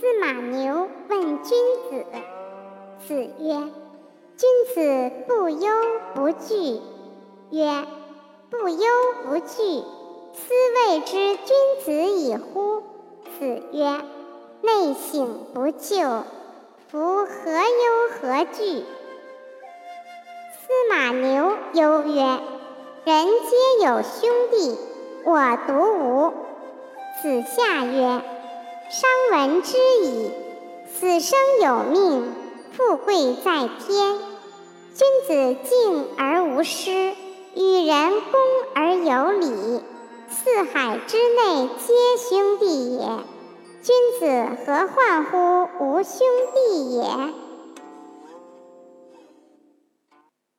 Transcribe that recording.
司马牛问君子。子曰：“君子不忧不惧。”曰：“不忧不惧，斯谓之君子矣乎？”子曰：“内省不疚，夫何忧何惧？”司马牛忧曰：“人皆有兄弟，我独无。”子夏曰：“商闻之矣，死生有命，富贵在天。君子敬而无失，与人恭而有礼。四海之内皆兄弟也，君子何患乎无兄弟也？”